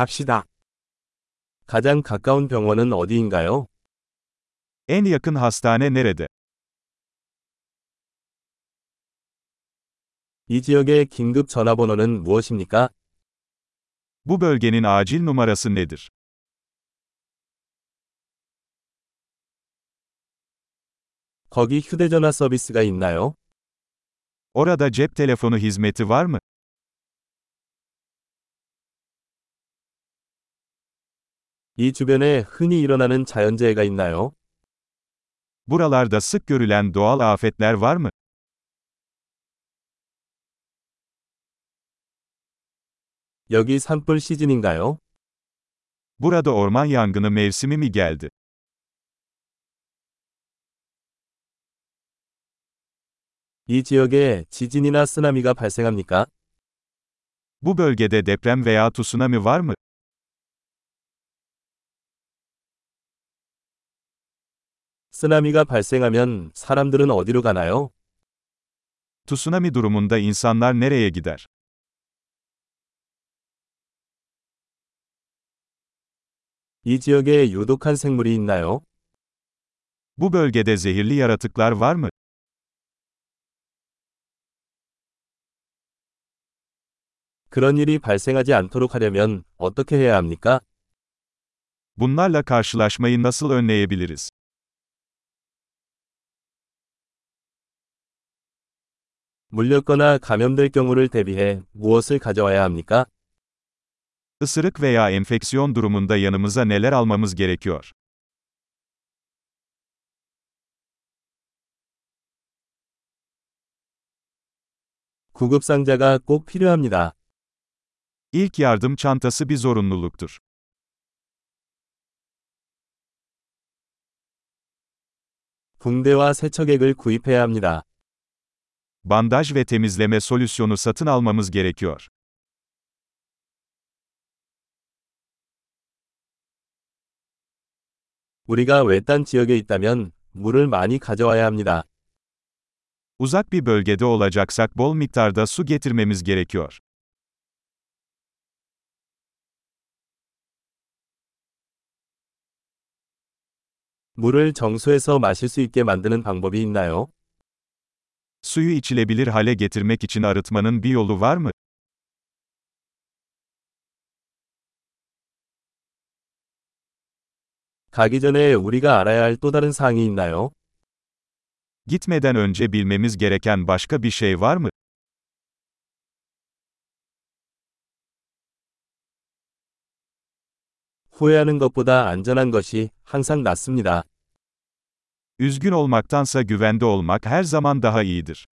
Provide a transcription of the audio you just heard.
갑시다. 가장 가까운 병원은 어디인가요? En yakın hastane nerede? 이 지역의 긴급 전화번호는 무엇입니까? Bu bölgenin acil numarası nedir? 거기 휴대전화 서비스가 있나요? Orada cep telefonu hizmeti var mı? 이 주변에 흔히 일어나는 자연재해가 있나요? Buralarda sık görülen doğal afetler var mı? 여기 산불 시즌인가요? Burada orman yangını mevsimi mi geldi? 이 지역에 지진이나 쓰나미가 발생합니까? Bu bölgede deprem veya tsunami var mı? 쓰나미가 발생하면 사람들은 어디로 가나요? Tsunami durumunda insanlar nereye gider? 이 지역에 유독한 생물이 있나요? Bu bölgede zehirli yaratıklar var mı? 그런 일이 발생하지 않도록 하려면 어떻게 해야 합니까? Bunlarla karşılaşmayı nasıl önleyebiliriz? 물렸거나 감염될 경우를 대비해 무엇을 가져와야 합니까? Isırık veya enfeksiyon durumunda yanımıza neler almamız gerekiyor? 구급 상자가 꼭 필요합니다. İlk yardım çantası bir zorunluluktur. 붕대와 세척액을 구입해야 합니다. Bandaj ve temizleme solüsyonu satın almamız gerekiyor. 우리가 외딴 지역에 있다면 물을 많이 가져와야 합니다. Uzak bir bölgede olacaksak bol miktarda su getirmemiz gerekiyor. 물을 정수해서 마실 수 있게 만드는 방법이 있나요? Suyu içilebilir hale getirmek için arıtmanın bir yolu var mı? 가기 전에 우리가 알아야 할 또 다른 사항이 있나요? Gitmeden önce bilmemiz gereken başka bir şey var mı? 후회하는 것보다 안전한 것이 항상 낫습니다. Üzgün olmaktansa güvende olmak her zaman daha iyidir.